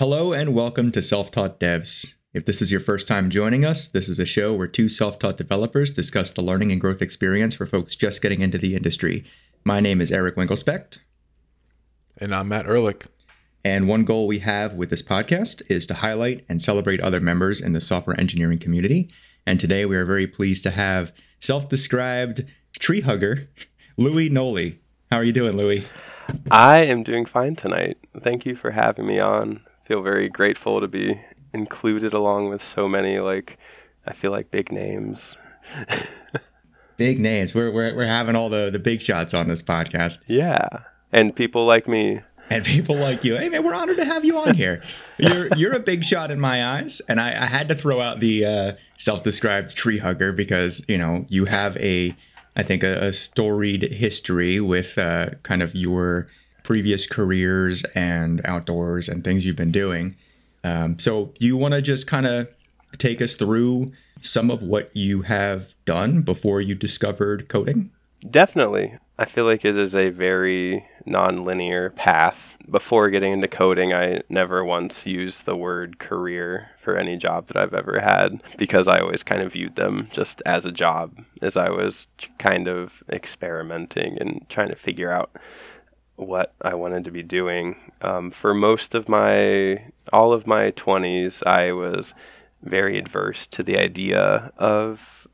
Hello and welcome to Self Taught Devs. If this is your first time joining us, this is a show where two self taught developers discuss the learning and growth experience for folks just getting into the industry. My name is Eric Winkelspecht. And I'm Matt Ehrlich. And one goal we have with this podcast is to highlight and celebrate other members in the software engineering community. And today we are very pleased to have self described tree hugger, Louie Knolle. How are you doing, Louie? I am doing fine tonight. Thank you for having me on feel very grateful to be included along with so many like I feel like big names. big names. We're, we're we're having all the the big shots on this podcast. Yeah, and people like me. And people like you. Hey man, we're honored to have you on here. You're you're a big shot in my eyes, and I, I had to throw out the uh, self-described tree hugger because you know you have a I think a, a storied history with uh, kind of your previous careers and outdoors and things you've been doing. Um, so, you want to just kind of take us through some of what you have done before you discovered coding? Definitely. I feel like it is a very non-linear path. Before getting into coding, I never once used the word career for any job that I've ever had because I always kind of viewed them just as a job as I was kind of experimenting and trying to figure out what I wanted to be doing. Um, for most of my, all of my 20s, I was very adverse to the idea of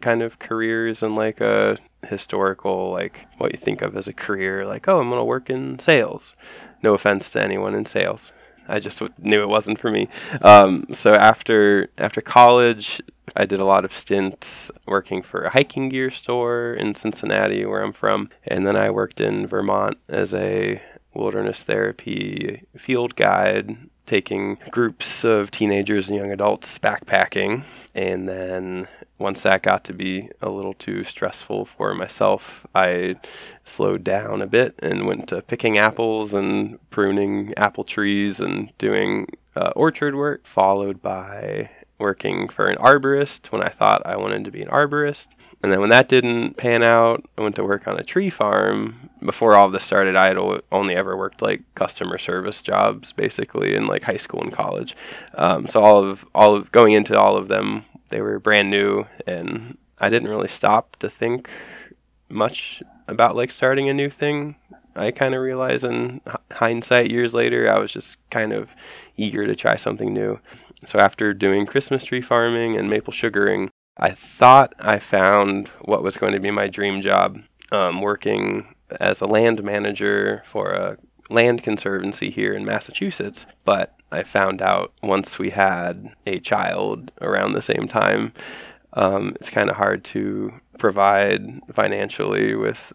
kind of careers and like a historical, like what you think of as a career, like, oh, I'm going to work in sales. No offense to anyone in sales. I just knew it wasn't for me. Um, so after after college, I did a lot of stints working for a hiking gear store in Cincinnati, where I'm from, and then I worked in Vermont as a wilderness therapy field guide taking groups of teenagers and young adults backpacking. And then once that got to be a little too stressful for myself, I slowed down a bit and went to picking apples and pruning apple trees and doing uh, orchard work, followed by working for an arborist when I thought I wanted to be an arborist. And then when that didn't pan out, I went to work on a tree farm. Before all this started, I had only ever worked like customer service jobs, basically in like high school and college. Um, so all of all of going into all of them, they were brand new, and I didn't really stop to think much about like starting a new thing. I kind of realized in hindsight years later, I was just kind of eager to try something new. So after doing Christmas tree farming and maple sugaring, I thought I found what was going to be my dream job, um, working as a land manager for a land conservancy here in Massachusetts. But I found out once we had a child around the same time, um, it's kind of hard to provide financially with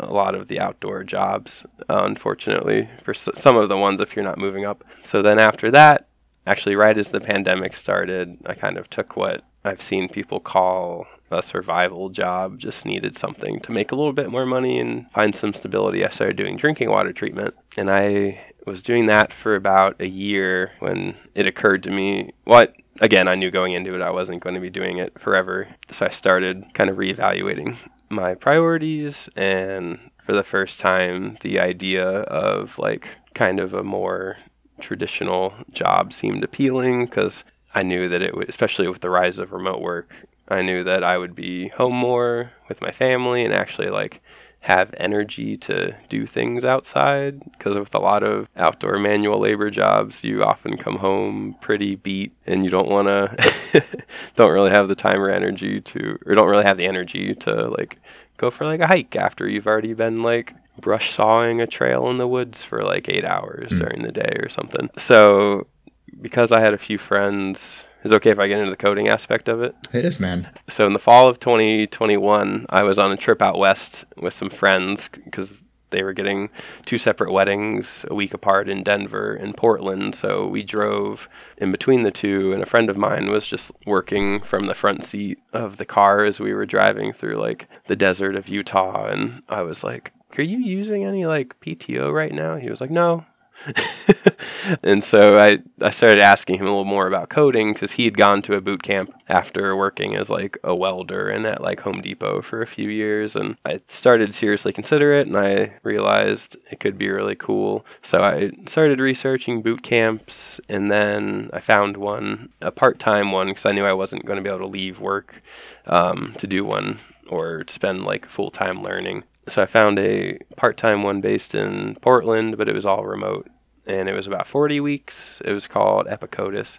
a lot of the outdoor jobs, unfortunately, for some of the ones if you're not moving up. So then after that, actually, right as the pandemic started, I kind of took what I've seen people call a survival job, just needed something to make a little bit more money and find some stability. I started doing drinking water treatment, and I was doing that for about a year when it occurred to me what again, I knew going into it I wasn't going to be doing it forever. So I started kind of reevaluating my priorities and for the first time the idea of like kind of a more traditional job seemed appealing because I knew that it would, especially with the rise of remote work, I knew that I would be home more with my family and actually like have energy to do things outside because with a lot of outdoor manual labor jobs you often come home pretty beat and you don't want to don't really have the time or energy to or don't really have the energy to like go for like a hike after you've already been like brush sawing a trail in the woods for like eight hours mm. during the day or something. So, because I had a few friends, is okay if I get into the coding aspect of it? It is, man. So, in the fall of 2021, I was on a trip out west with some friends because they were getting two separate weddings a week apart in Denver and Portland. So we drove in between the two, and a friend of mine was just working from the front seat of the car as we were driving through like the desert of Utah. And I was like, are you using any like PTO right now? He was like, no. and so I, I started asking him a little more about coding because he had gone to a boot camp after working as like a welder and at like Home Depot for a few years. And I started seriously consider it and I realized it could be really cool. So I started researching boot camps and then I found one, a part time one, because I knew I wasn't going to be able to leave work um, to do one or spend like full time learning. So I found a part time one based in Portland, but it was all remote. And it was about 40 weeks. It was called Epicodus.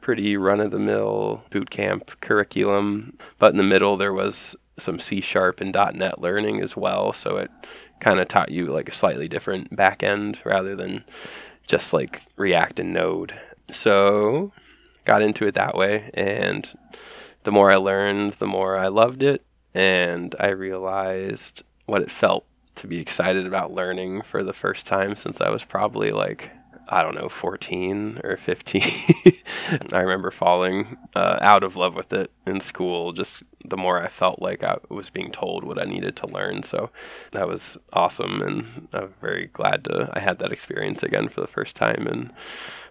Pretty run of the mill boot camp curriculum. But in the middle, there was some C sharp and .NET learning as well. So it kind of taught you like a slightly different back end rather than just like React and Node. So got into it that way. And the more I learned, the more I loved it. And I realized what it felt to be excited about learning for the first time since I was probably like, I don't know, 14 or 15. I remember falling uh, out of love with it in school, just the more I felt like I was being told what I needed to learn. So that was awesome. And I'm very glad to, I had that experience again for the first time in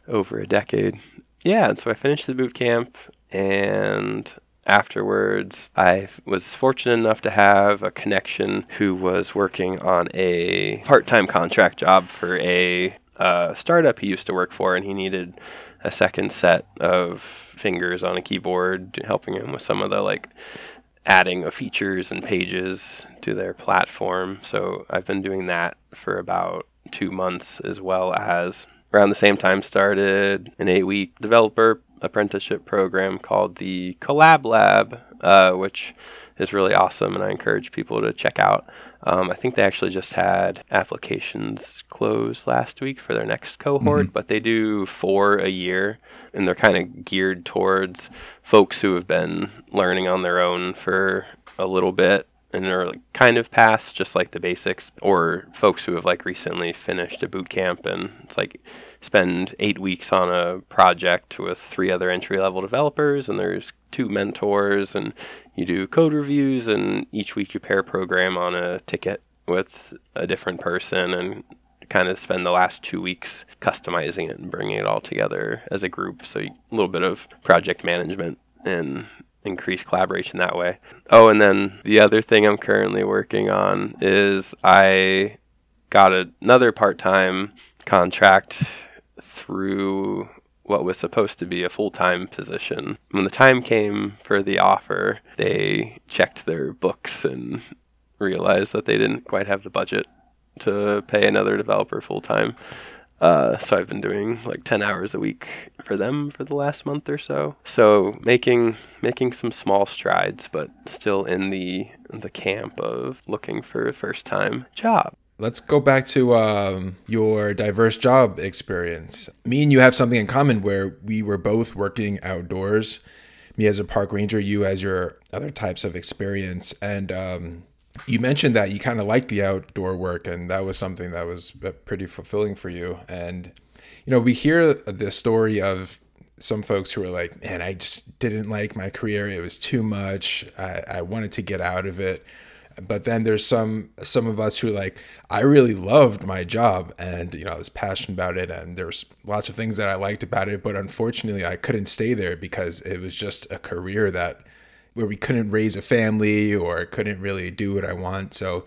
over a decade. Yeah. And so I finished the boot camp and afterwards, I was fortunate enough to have a connection who was working on a part time contract job for a uh, startup he used to work for, and he needed a second set of fingers on a keyboard, helping him with some of the like adding of features and pages to their platform. So I've been doing that for about two months, as well as around the same time started an eight week developer apprenticeship program called the Collab Lab, uh, which is really awesome, and I encourage people to check out. Um, I think they actually just had applications close last week for their next cohort, mm-hmm. but they do four a year, and they're kind of geared towards folks who have been learning on their own for a little bit and are like kind of past just like the basics, or folks who have like recently finished a boot camp and it's like spend eight weeks on a project with three other entry level developers, and there's two mentors, and you do code reviews, and each week you pair a program on a ticket with a different person and kind of spend the last two weeks customizing it and bringing it all together as a group. So a little bit of project management and increase collaboration that way. Oh, and then the other thing I'm currently working on is I got another part time contract through what was supposed to be a full time position. When the time came for the offer, they checked their books and realized that they didn't quite have the budget to pay another developer full time. Uh, so I've been doing like 10 hours a week for them for the last month or so. So making making some small strides, but still in the the camp of looking for a first time job. Let's go back to um, your diverse job experience. Me and you have something in common where we were both working outdoors. Me as a park ranger, you as your other types of experience. And um, you mentioned that you kind of liked the outdoor work, and that was something that was uh, pretty fulfilling for you. And, you know, we hear the story of some folks who are like, man, I just didn't like my career. It was too much. I, I wanted to get out of it but then there's some some of us who like I really loved my job and you know I was passionate about it and there's lots of things that I liked about it but unfortunately I couldn't stay there because it was just a career that where we couldn't raise a family or couldn't really do what I want so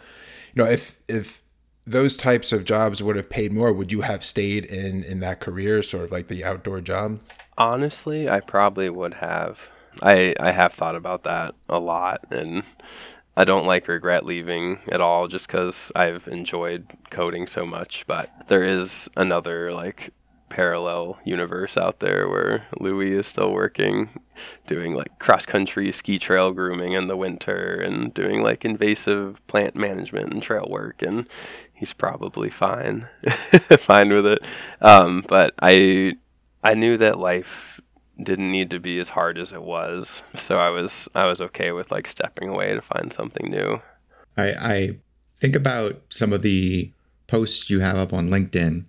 you know if if those types of jobs would have paid more would you have stayed in in that career sort of like the outdoor job honestly I probably would have I I have thought about that a lot and I don't like regret leaving at all just because I've enjoyed coding so much. But there is another like parallel universe out there where Louie is still working, doing like cross country ski trail grooming in the winter and doing like invasive plant management and trail work. And he's probably fine, fine with it. Um, but I, I knew that life didn't need to be as hard as it was. So I was I was okay with like stepping away to find something new. I, I think about some of the posts you have up on LinkedIn,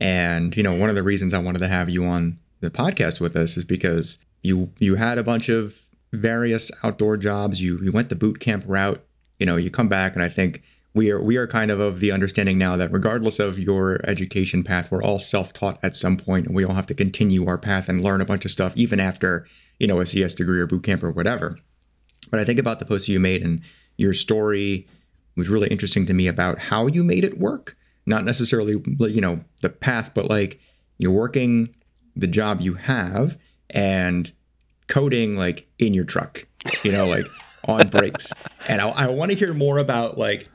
and you know one of the reasons I wanted to have you on the podcast with us is because you you had a bunch of various outdoor jobs. You you went the boot camp route. You know you come back and I think we are we are kind of of the understanding now that regardless of your education path, we're all self-taught at some point, and we all have to continue our path and learn a bunch of stuff, even after you know a CS degree or boot camp or whatever. But I think about the post you made and your story was really interesting to me about how you made it work, not necessarily you know the path, but like you're working the job you have and coding like in your truck, you know, like on breaks. And I, I want to hear more about like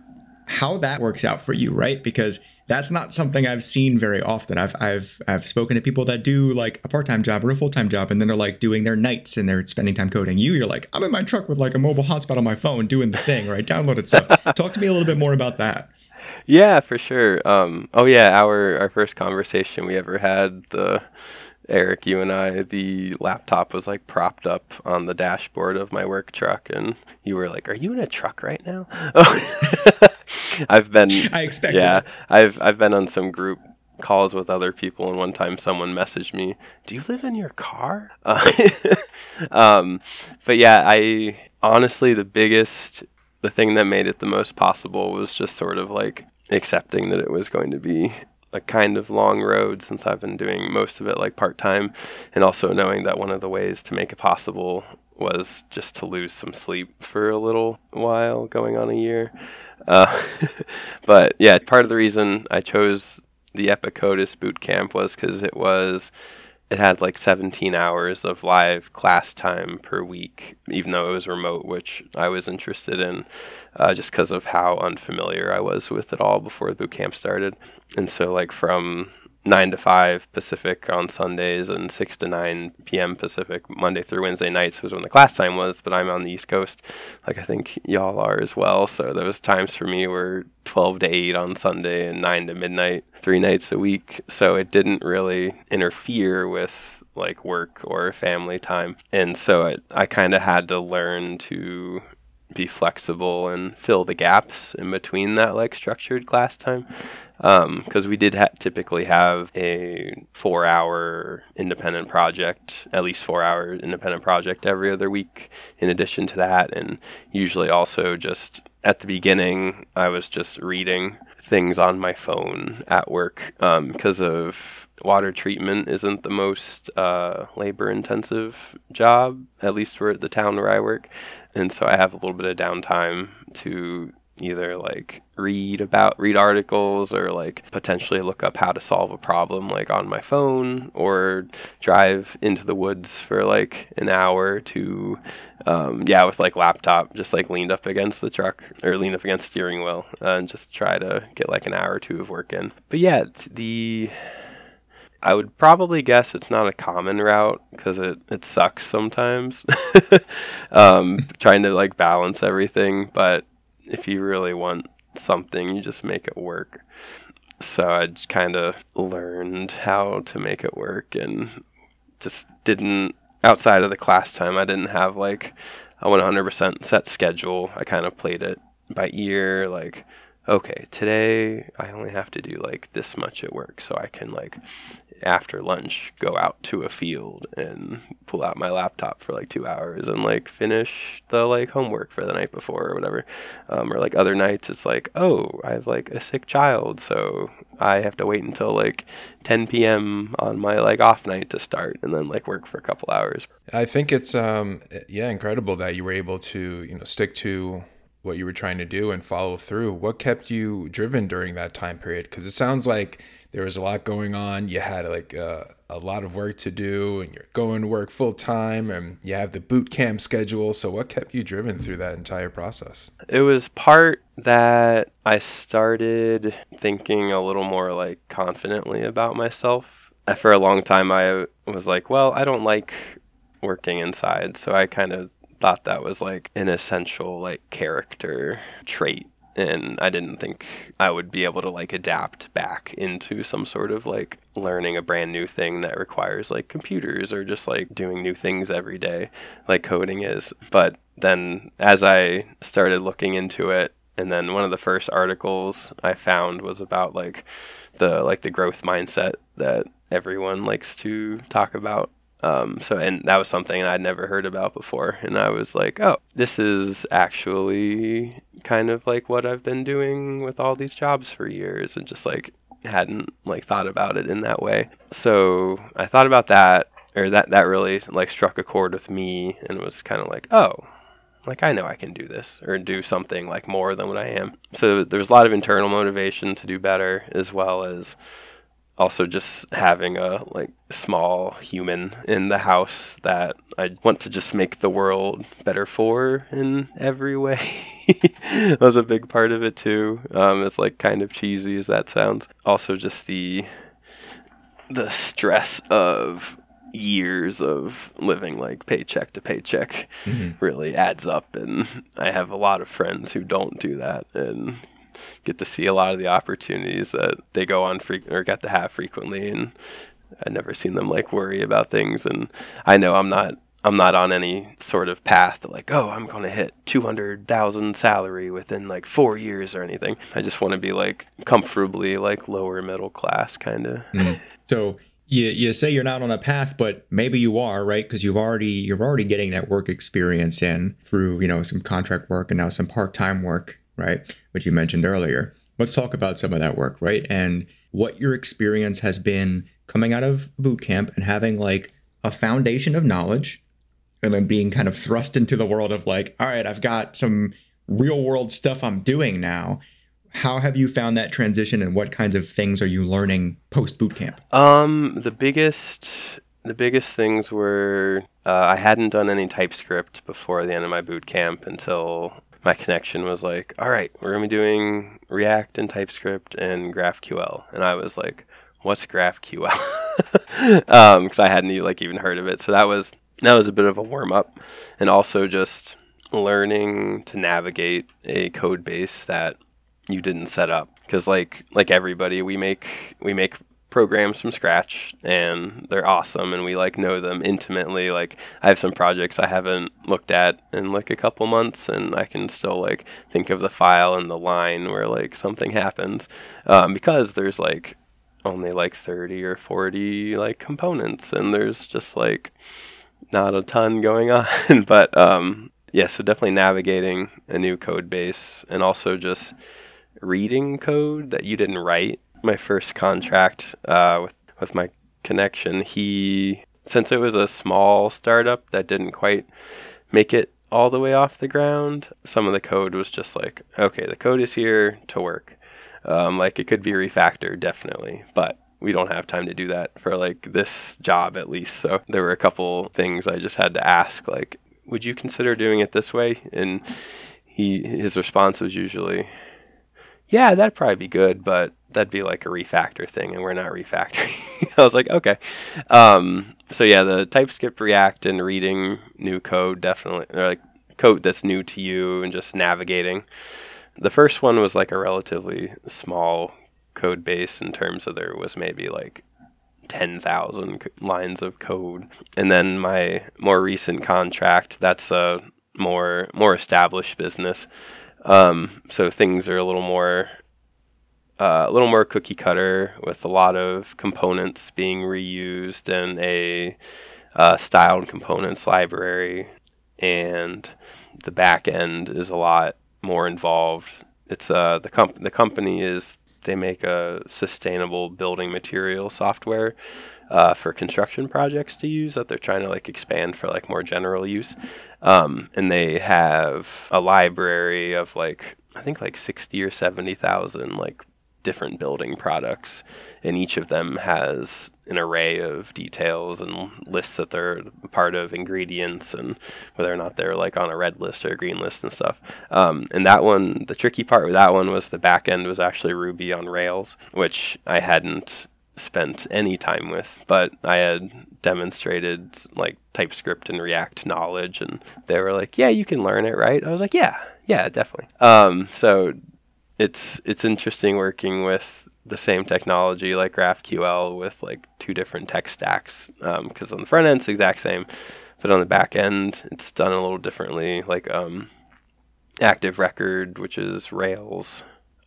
how that works out for you, right? Because that's not something I've seen very often. I've I've I've spoken to people that do like a part-time job or a full-time job and then they're like doing their nights and they're spending time coding. You you're like, I'm in my truck with like a mobile hotspot on my phone doing the thing, right? Downloaded stuff. Talk to me a little bit more about that. Yeah, for sure. Um, oh yeah, our our first conversation we ever had the Eric, you and I, the laptop was like propped up on the dashboard of my work truck, and you were like, "Are you in a truck right now?" I've been. I expect. Yeah, I've I've been on some group calls with other people, and one time someone messaged me, "Do you live in your car?" Uh, um, but yeah, I honestly the biggest, the thing that made it the most possible was just sort of like accepting that it was going to be a kind of long road since I've been doing most of it like part time, and also knowing that one of the ways to make it possible was just to lose some sleep for a little while, going on a year. Uh, but yeah, part of the reason I chose the Epicodus boot camp was because it was it had like 17 hours of live class time per week, even though it was remote, which I was interested in uh, just because of how unfamiliar I was with it all before boot camp started. And so, like, from 9 to 5 Pacific on Sundays and 6 to 9 p.m. Pacific Monday through Wednesday nights was when the class time was, but I'm on the East Coast, like I think y'all are as well. So those times for me were 12 to 8 on Sunday and 9 to midnight, three nights a week. So it didn't really interfere with like work or family time. And so I, I kind of had to learn to be flexible and fill the gaps in between that like structured class time. Because um, we did ha- typically have a four hour independent project at least four hour independent project every other week in addition to that. And usually also just at the beginning i was just reading things on my phone at work because um, of water treatment isn't the most uh, labor intensive job at least for the town where i work. And so I have a little bit of downtime to either like read about read articles or like potentially look up how to solve a problem like on my phone or drive into the woods for like an hour to um, yeah with like laptop just like leaned up against the truck or leaned up against steering wheel and just try to get like an hour or two of work in but yeah the I would probably guess it's not a common route because it, it sucks sometimes. um, trying to like balance everything, but if you really want something, you just make it work. So I kind of learned how to make it work and just didn't outside of the class time. I didn't have like a 100% set schedule. I kind of played it by ear, like okay, today I only have to do like this much at work, so I can like after lunch go out to a field and pull out my laptop for like two hours and like finish the like homework for the night before or whatever. Um, or like other nights it's like oh i have like a sick child so i have to wait until like 10 p.m on my like off night to start and then like work for a couple hours. I think it's um yeah incredible that you were able to you know stick to what you were trying to do and follow through what kept you driven during that time period because it sounds like there was a lot going on. You had like a lot of work to do, and you're going to work full time, and you have the boot camp schedule. So, what kept you driven through that entire process? It was part that I started thinking a little more like confidently about myself. For a long time, I was like, well, I don't like working inside, so I kind of thought that was like an essential like character trait and I didn't think I would be able to like adapt back into some sort of like learning a brand new thing that requires like computers or just like doing new things every day like coding is. But then as I started looking into it and then one of the first articles I found was about like the like the growth mindset that everyone likes to talk about Um, so, and that was something I'd never heard about before. And I was like, oh, this is actually kind of like what I've been doing with all these jobs for years and just like hadn't like thought about it in that way. So I thought about that or that, that really like struck a chord with me and was kind of like, oh, like I know I can do this or do something like more than what I am. So there's a lot of internal motivation to do better as well as also just having a like small human in the house that I want to just make the world better for in every way. that was a big part of it too. Um, it's like kind of cheesy as that sounds. Also, just the the stress of years of living like paycheck to paycheck mm-hmm. really adds up and I have a lot of friends who don't do that and get to see a lot of the opportunities that they go on fre- or get to have frequently and I've never seen them like worry about things and I know I'm not I'm not on any sort of path to like, oh, I'm going to hit 200,000 salary within like 4 years or anything. I just want to be like comfortably like lower middle class kind of. Mm. So you you say you're not on a path, but maybe you are, right? Because you've already you're already getting that work experience in through you know some contract work and now some part time work, right? Which you mentioned earlier. Let's talk about some of that work, right? And what your experience has been coming out of boot camp and having like a foundation of knowledge, and then being kind of thrust into the world of like, all right, I've got some real world stuff I'm doing now how have you found that transition and what kinds of things are you learning post boot camp um the biggest the biggest things were uh, i hadn't done any typescript before the end of my boot camp until my connection was like all right we're going to be doing react and typescript and graphql. And i was like what's graphql? Because um, i hadn't like even heard of it. So that was that was a bit of a warm up and also just learning to navigate a code base that you didn't set up. Because like like everybody we make we make programs from scratch and they're awesome and we like know them intimately like i have some projects i haven't looked at in like a couple months and i can still like think of the file and the line where like something happens um, because there's like only like 30 or 40 like components and there's just like not a ton going on but um yeah so definitely navigating a new code base and also just reading code that you didn't write. My first contract uh, with with my connection, he since it was a small startup that didn't quite make it all the way off the ground, some of the code was just like, okay, the code is here to work. Um, like it could be refactored, definitely, but we don't have time to do that for like this job at least. So there were a couple things I just had to ask, like, would you consider doing it this way? And he his response was usually, yeah, that'd probably be good, but that'd be like a refactor thing, and we're not refactoring. I was like, okay. Um, so yeah, the TypeScript, React, and reading new code definitely, or like code that's new to you, and just navigating. The first one was like a relatively small code base in terms of there was maybe like 10,000 lines of code. And then my more recent contract, that's a more more established business um, so things are a little more uh, a little more cookie cutter with a lot of components being reused in a uh, styled components library, and the back end is a lot more involved. It's uh, the comp- the company is they make a sustainable building material software uh, for construction projects to use that they're trying to like expand for like more general use. Um, and they have a library of like I think like sixty or seventy thousand like different building products, and each of them has an array of details and lists that they're part of ingredients and whether or not they're like on a red list or a green list and stuff. Um, and that one, the tricky part with that one was the back end was actually Ruby on Rails, which I hadn't spent any time with, but I had demonstrated like TypeScript and React knowledge, and they were like, "Yeah, you can learn it, right?" I was like, "Yeah, yeah, definitely." Um, so it's it's interesting working with the same technology like GraphQL with like two different tech stacks because um, on the front end it's the exact same, but on the back end it's done a little differently. Like um, Active Record, which is Rails.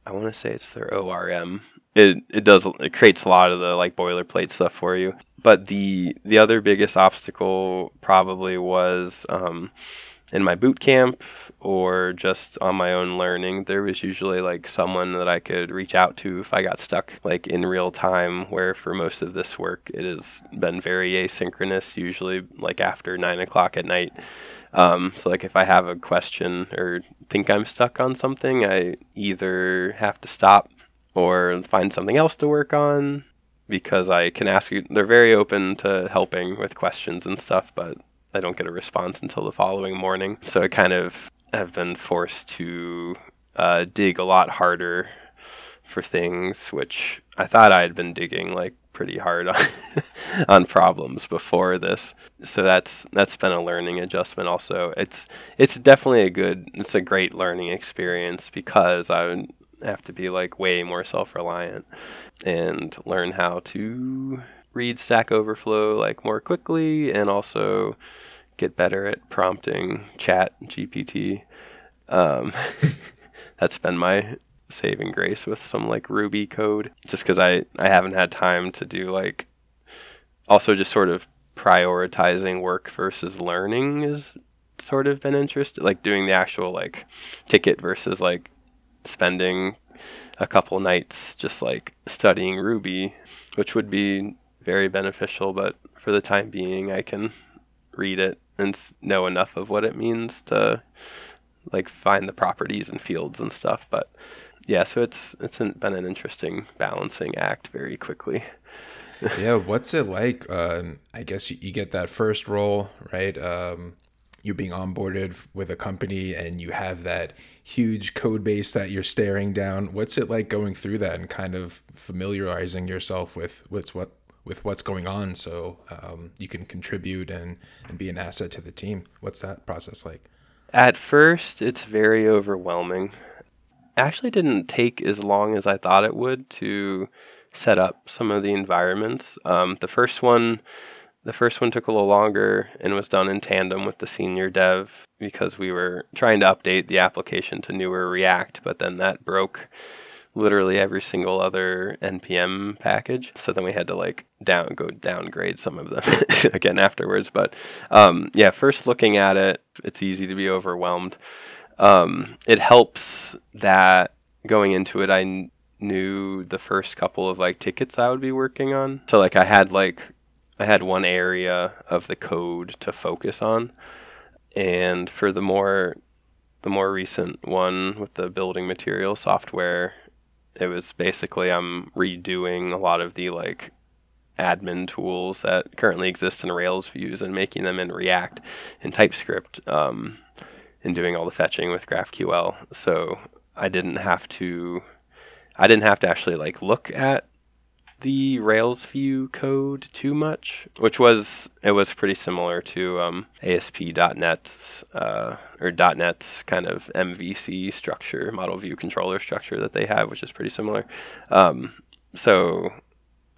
I want to say it's their ORM it it does it creates a lot of the like boilerplate stuff for you. but the the other biggest obstacle probably was um, in my boot camp or just on my own learning. There was usually like someone that I could reach out to if I got stuck like in real time. Where for most of this work, it has been very asynchronous. Usually like after nine o'clock at night. Um, so like if I have a question or think I'm stuck on something, I either have to stop or find something else to work on because I can ask you. They're very open to helping with questions and stuff, but I don't get a response until the following morning. So I kind of have been forced to uh, dig a lot harder for things, which I thought I had been digging like pretty hard on, on problems before this. So that's that's been a learning adjustment. Also, it's it's definitely a good, it's a great learning experience because I have to be like way more self reliant and learn how to read Stack Overflow like more quickly and also get better at prompting chat GPT. Um, that's been my saving grace with some like Ruby code just because I, I haven't had time to do like also just sort of prioritizing work versus learning is sort of been interested like doing the actual like ticket versus like spending a couple nights just like studying Ruby, which would be very beneficial. But for the time being, I can read it and know enough of what it means to like find the properties and fields and stuff. But yeah, so it's it's been an interesting balancing act very quickly. yeah, what's it like? Um, I guess you, you, get that first role, right? Um, you being onboarded with a company and you have that huge code base that you're staring down. What's it like going through that and kind of familiarizing yourself with what's what with what's going on so um, you can contribute and, and be an asset to the team? What's that process like? At first, it's very overwhelming. Actually, didn't take as long as I thought it would to set up some of the environments. Um, the first one the first one took a little longer and was done in tandem with the senior dev because we were trying to update the application to newer React, but then that broke literally every single other npm package. So then we had to like down go downgrade some of them again afterwards. But um, yeah, first looking at it, it's easy to be overwhelmed. Um, it helps that going into it, I knew the first couple of like tickets I would be working on. So like I had like I had one area of the code to focus on, and for the more the more recent one with the building material software, it was basically I'm redoing a lot of the like admin tools that currently exist in Rails views and making them in React and TypeScript, um, and doing all the fetching with GraphQL. So I didn't have to I didn't have to actually like look at the Rails view code too much, which was it was pretty similar to um, ASP.NET's uh, or .NET's kind of MVC structure, model view controller structure that they have, which is pretty similar. Um, so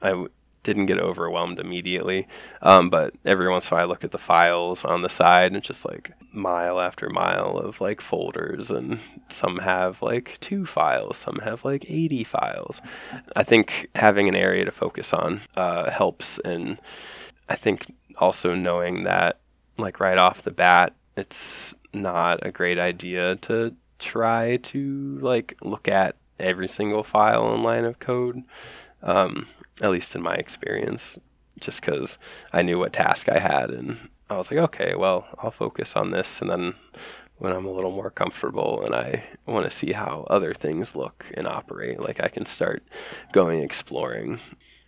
I didn't get overwhelmed immediately. Um, but every once in a while, I look at the files on the side and just like mile after mile of like folders, and some have like two files, some have like 80 files. I think having an area to focus on uh, helps, and I think also knowing that, like right off the bat, it's not a great idea to try to like look at every single file and line of code. Um, at least in my experience, just because I knew what task I had. And I was like, okay, well, I'll focus on this. And then when I'm a little more comfortable and I want to see how other things look and operate, like I can start going exploring.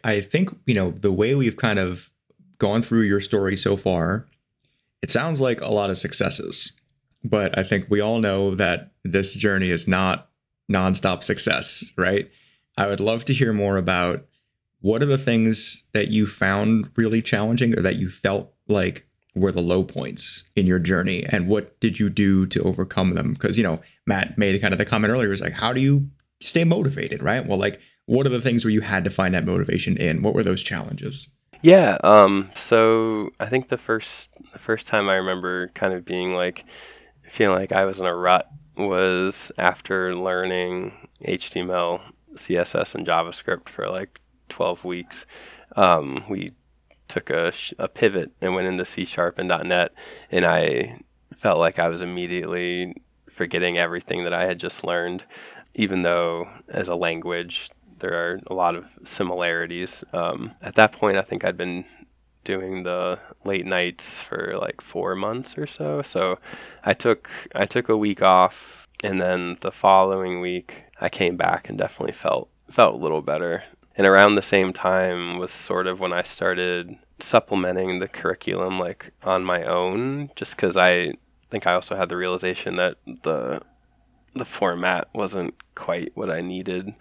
I think, you know, the way we've kind of gone through your story so far, it sounds like a lot of successes. But I think we all know that this journey is not nonstop success, right? I would love to hear more about what are the things that you found really challenging or that you felt like were the low points in your journey? And what did you do to overcome them? Because you know matt made kind of the comment earlier was like how do you stay motivated right? Well like what are the things where you had to find that motivation in? What were those challenges? Yeah um so i think the first the first time i remember kind of being like feeling like i was in a rut was after learning html css and javascript for like 12 weeks. Um, we took a, a pivot and went into C sharp and .NET, and I felt like I was immediately forgetting everything that I had just learned, even though as a language there are a lot of similarities. Um, at that point, I think I'd been doing the late nights for like four months or so. So I took I took a week off, and then the following week I came back and definitely felt felt a little better. And around the same time was sort of when I started supplementing the curriculum like on my own, just because I think I also had the realization that the the format wasn't quite what I needed.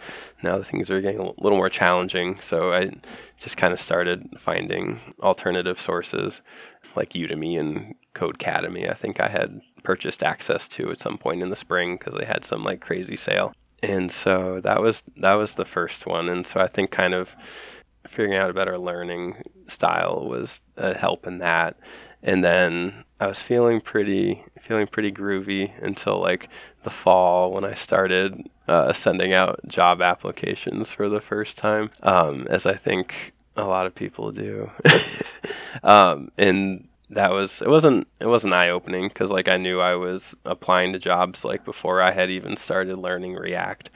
Now the things are getting a little more challenging, so I just kind of started finding alternative sources like Udemy and Codecademy. I think I had purchased access to at some point in the spring because they had some like crazy sale. And so that was that was the first one. And so I think kind of figuring out a better learning style was a help in that. And then I was feeling pretty feeling pretty groovy until like the fall when I started uh, sending out job applications for the first time, um, as I think a lot of people do. um, and that was it wasn't it wasn't eye opening because like I knew I was applying to jobs like before I had even started learning React.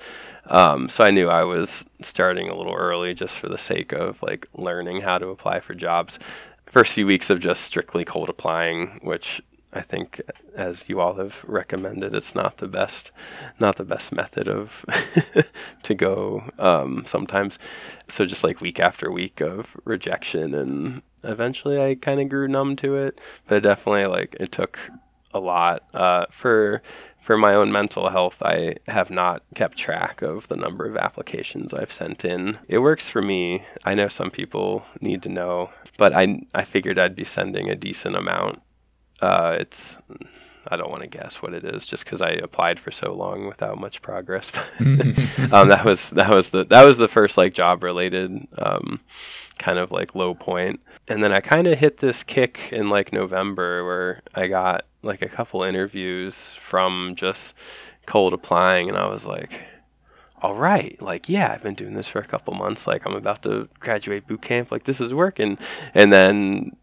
Um, so I knew I was starting a little early just for the sake of like learning how to apply for jobs first few weeks of just strictly cold applying, which I think, as you all have recommended, it's not the best, not the best method of to go um, sometimes. So just like week after week of rejection, and eventually I kind of grew numb to it. But it definitely like it took a lot uh, for for my own mental health, I have not kept track of the number of applications I've sent in. It works for me. I know some people need to know, but I I figured I'd be sending a decent amount. Uh, it's I don't want to guess what it is, just because I applied for so long without much progress. um, that was that was the that was the first like job related um, kind of like low point, and then I kind of hit this kick in like November where I got like a couple interviews from just cold applying, and I was like, all right, like yeah, I've been doing this for a couple months. Like I'm about to graduate boot camp. Like this is working, and then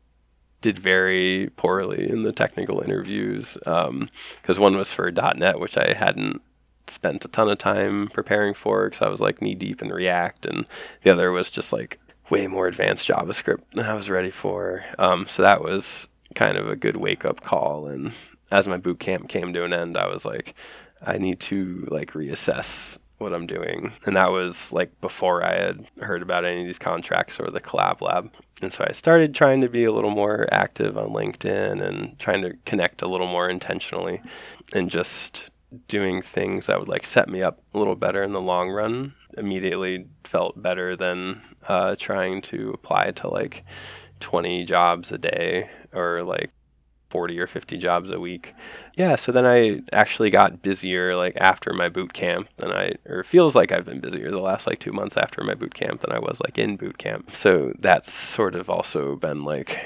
did very poorly in the technical interviews because um, one was for .NET, which I hadn't spent a ton of time preparing for because I was like knee deep in React, and the other was just like way more advanced JavaScript than I was ready for. Um, so that was kind of a good wake up call. And as my boot camp came to an end, I was like, I need to like reassess what I'm doing. And that was like before I had heard about any of these contracts or the collab lab. And so I started trying to be a little more active on LinkedIn and trying to connect a little more intentionally and just doing things that would like set me up a little better in the long run immediately felt better than uh, trying to apply to like 20 jobs a day or like 40 or 50 jobs a week. Yeah, so then I actually got busier like after my boot camp than I or feels like I've been busier the last like 2 months after my boot camp than I was like in boot camp. So that's sort of also been like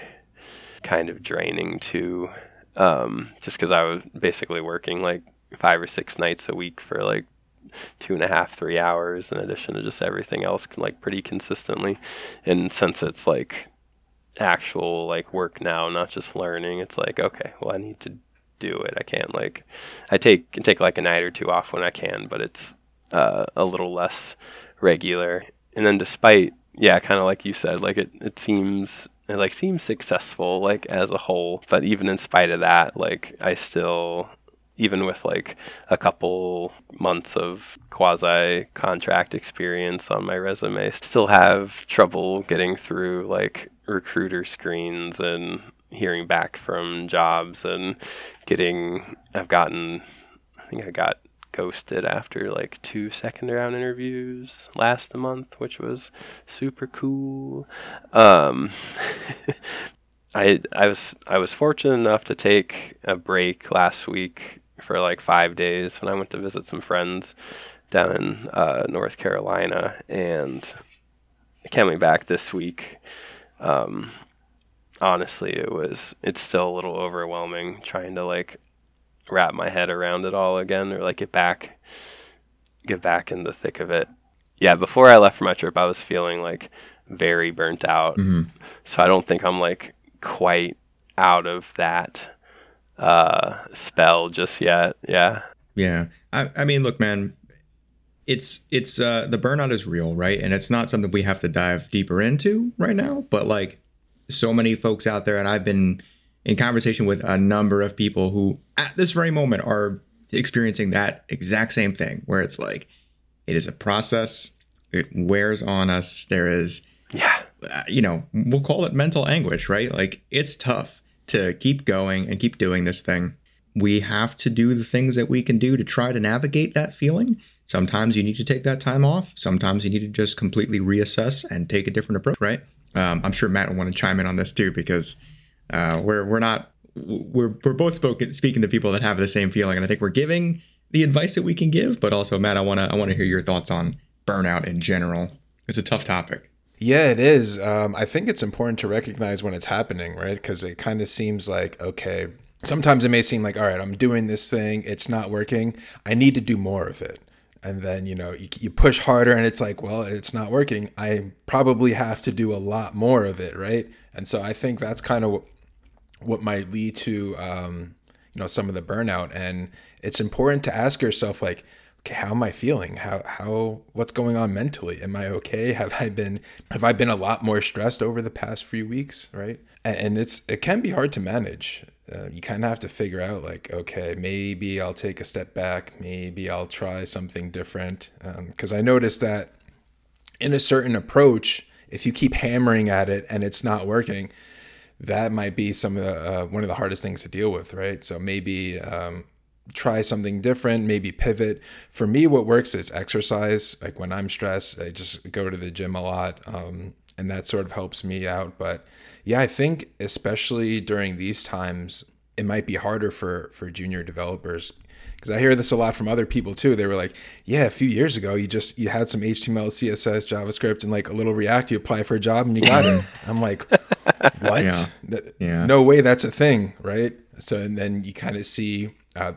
kind of draining too um, just cuz I was basically working like 5 or 6 nights a week for like two and a half, three hours in addition to just everything else like pretty consistently. And since it's like actual like work now, not just learning. It's like, okay, well, I need to do it. I can't like, I take take like a night or two off when I can, but it's uh, a little less regular. And then despite, yeah, kind of like you said, like it it seems it like seems successful like as a whole, but even in spite of that, like I still even with like a couple months of quasi contract experience on my resume, still have trouble getting through like recruiter screens and hearing back from jobs and getting I've gotten I think I got ghosted after like two second round interviews last month, which was super cool. Um, I I was I was fortunate enough to take a break last week for like five days when I went to visit some friends down in uh, North Carolina, and coming back this week um, honestly, it was it's still a little overwhelming trying to like wrap my head around it all again or like get back get back in the thick of it. Yeah, before I left for my trip, I was feeling like very burnt out. Mm-hmm. So I don't think I'm like quite out of that uh, spell just yet. Yeah. Yeah. I, I mean, look, man, it's it's uh the burnout is real, right? And it's not something we have to dive deeper into right now, but like so many folks out there and I've been in conversation with a number of people who at this very moment are experiencing that exact same thing where it's like it is a process, it wears on us. There is yeah, uh, you know, we'll call it mental anguish, right? Like it's tough to keep going and keep doing this thing. We have to do the things that we can do to try to navigate that feeling Sometimes you need to take that time off. Sometimes you need to just completely reassess and take a different approach, right? Um, I'm sure Matt will want to chime in on this too because uh, we're we're not we're we're both spoken, speaking to people that have the same feeling, and I think we're giving the advice that we can give. But also, Matt, I want to I want to hear your thoughts on burnout in general. It's a tough topic. Yeah, it is. Um, I think it's important to recognize when it's happening, right? Because it kind of seems like okay. Sometimes it may seem like, all right, I'm doing this thing, it's not working. I need to do more of it and then you know you, you push harder and it's like well it's not working i probably have to do a lot more of it right and so i think that's kind of what, might lead to um, you know some of the burnout and it's important to ask yourself like okay how am i feeling? How how what's going on mentally? Am i okay? Have i been have i been a lot more stressed over the past few weeks right? And, it's it can be hard to manage. Uh, you kind of have to figure out like okay maybe i'll take a step back. Maybe i'll try something different. Because um, i noticed that in a certain approach if you keep hammering at it and it's not working that might be some of the uh, one of the hardest things to deal with right? So maybe um, try something different maybe pivot for me what works is exercise like when i'm stressed i just go to the gym a lot um, and that sort of helps me out but yeah, I think especially during these times, it might be harder for for junior developers because I hear this a lot from other people too. They were like, "Yeah, a few years ago, you just you had some HTML, CSS, JavaScript, and like a little React. You apply for a job and you got it." I'm like, "What? Yeah. yeah. No way, that's a thing, right?" So and then you kind of see uh,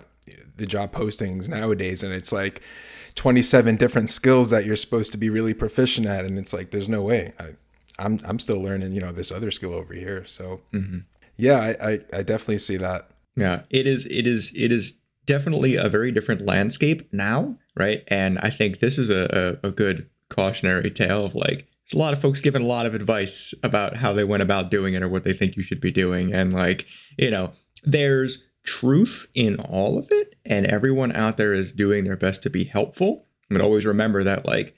the job postings nowadays, and it's like 27 different skills that you're supposed to be really proficient at, and it's like, there's no way. I, I'm I'm still learning, you know, this other skill over here. So mm-hmm. yeah, I, I, I definitely see that. Yeah, it is it is it is definitely a very different landscape now, right? And I think this is a, a, a good cautionary tale of like there's a lot of folks giving a lot of advice about how they went about doing it or what they think you should be doing. And like, you know, there's truth in all of it, and everyone out there is doing their best to be helpful. But always remember that like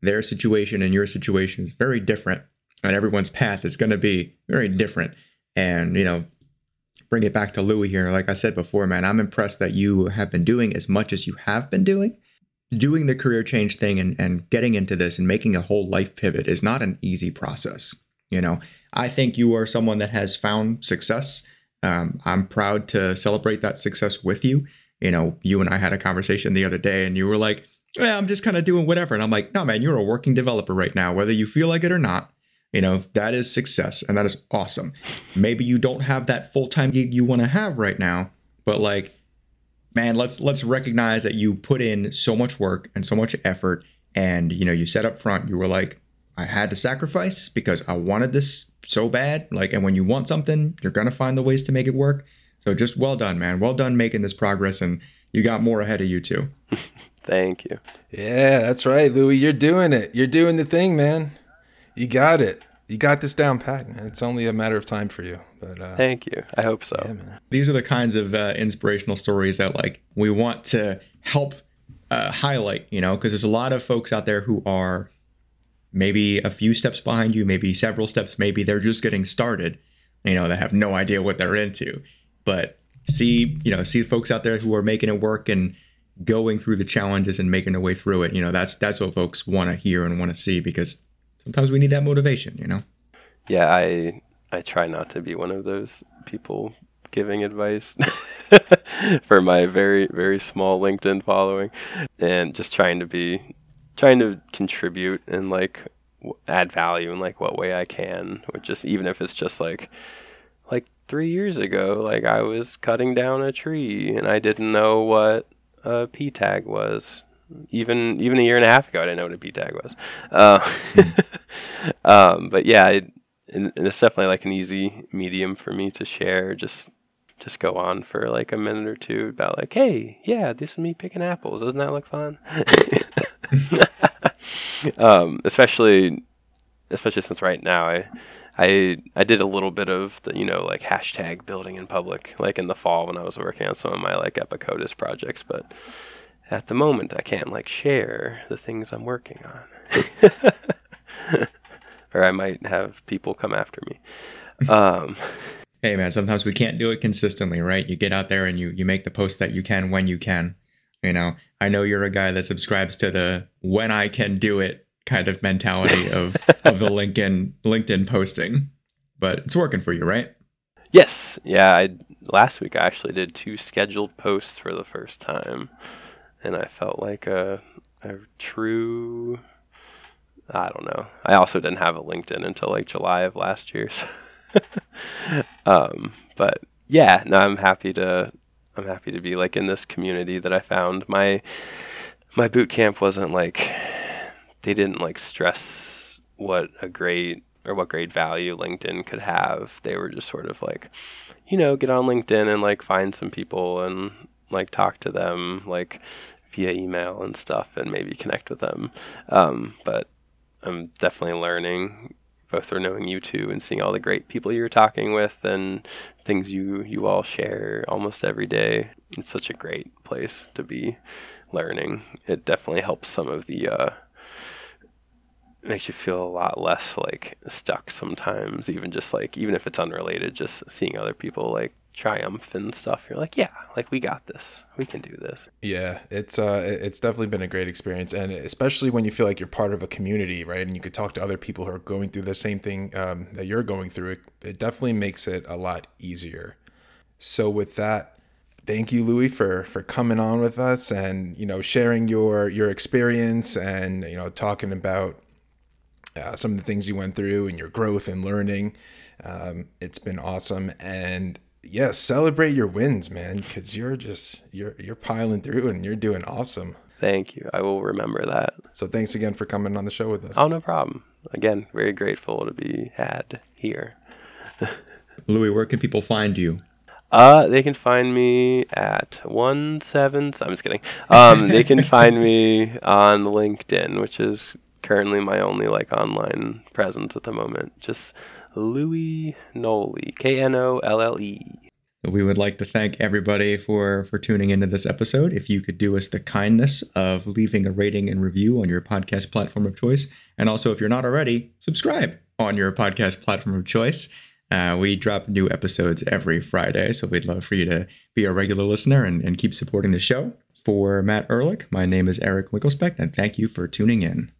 their situation and your situation is very different and everyone's path is going to be very different. And you know bring it back to Louie here. Like i said before man i'm impressed that you have been doing as much as you have been doing. Doing the career change thing and, and getting into this and making a whole life pivot is not an easy process you know? I think you are someone that has found success um, i'm proud to celebrate that success with you you know you and i had a conversation the other day and you were like I'm just kind of doing whatever. And I'm like, no, man, you're a working developer right now, whether you feel like it or not. You know, that is success and that is awesome. Maybe you don't have that full-time gig you want to have right now, but like, man, let's let's recognize that you put in so much work and so much effort. And you know, you said up front, you were like, I had to sacrifice because I wanted this so bad. Like, and when you want something, you're gonna find the ways to make it work. So just well done, man. Well done making this progress and you got more ahead of you too. Thank you. Yeah, that's right, Louie. You're doing it. You're doing the thing, man. You got it. You got this down pat, man. It's only a matter of time for you. But uh, thank you. I hope so. Yeah, These are the kinds of uh, inspirational stories that like we want to help uh, highlight. You know, because there's a lot of folks out there who are maybe a few steps behind you, maybe several steps, maybe they're just getting started. You know, that have no idea what they're into. But see, you know, see the folks out there who are making it work and going through the challenges and making their way through it. You know, that's that's what folks want to hear and want to see because sometimes we need that motivation, you know. Yeah, I I try not to be one of those people giving advice for my very very small LinkedIn following and just trying to be trying to contribute and like add value in like what way I can, or just even if it's just like like 3 years ago like I was cutting down a tree and I didn't know what a P tag was. even even a year and a half ago, I didn't know what a P tag was. Uh, um, but yeah, it, and it's definitely like an easy medium for me to share. Just just go on for like a minute or two about like, hey, yeah, this is me picking apples. Doesn't that look fun? um, especially especially since right now I I I did a little bit of the you know like hashtag building in public like in the fall when I was working on some of my like Epicodus projects, but at the moment I can't like share the things I'm working on, or I might have people come after me. Um, hey man, sometimes we can't do it consistently, right? You get out there and you you make the post that you can when you can. You know, I know you're a guy that subscribes to the when I can do it kind of mentality of of the LinkedIn LinkedIn posting, but it's working for you, right? Yes. Yeah. I last week I actually did two scheduled posts for the first time, and I felt like a a true. I don't know. I also didn't have a LinkedIn until like July of last year. So um, but yeah, no, I'm happy to. I'm happy to be like in this community that I found. My my boot camp wasn't like they didn't like stress what a great or what great value LinkedIn could have. They were just sort of like, you know, get on LinkedIn and like find some people and like talk to them like via email and stuff and maybe connect with them. Um, but I'm definitely learning both through knowing you two and seeing all the great people you're talking with and things you you all share almost every day. It's such a great place to be learning. It definitely helps some of the uh, makes you feel a lot less like stuck sometimes even just like even if it's unrelated just seeing other people like triumph and stuff you're like yeah like we got this. We can do this. Yeah it's uh it's definitely been a great experience and especially when you feel like you're part of a community right and you could talk to other people who are going through the same thing um, that you're going through it, it definitely makes it a lot easier. So with that thank you Louie for for coming on with us and you know sharing your your experience and you know talking about uh, some of the things you went through and your growth and learning. Um, it's been awesome, and yeah, celebrate your wins, man, because you're just you're you're piling through and you're doing awesome. Thank you. I will remember that. So thanks again for coming on the show with us. Oh, no problem. Again, very grateful to be had here. Louie, where can people find you? Uh, they can find me at one seven. I'm just kidding. Um, they can find me on LinkedIn, which is currently my only like online presence at the moment. Just Louie Knolle, K N O L L E. We would like to thank everybody for for tuning into this episode. If you could do us the kindness of leaving a rating and review on your podcast platform of choice, and also if you're not already, subscribe on your podcast platform of choice. Uh, we drop new episodes every Friday, so we'd love for you to be a regular listener and, and keep supporting the show. For Matt Ehrlich, my name is Eric Winkelspecht, and thank you for tuning in.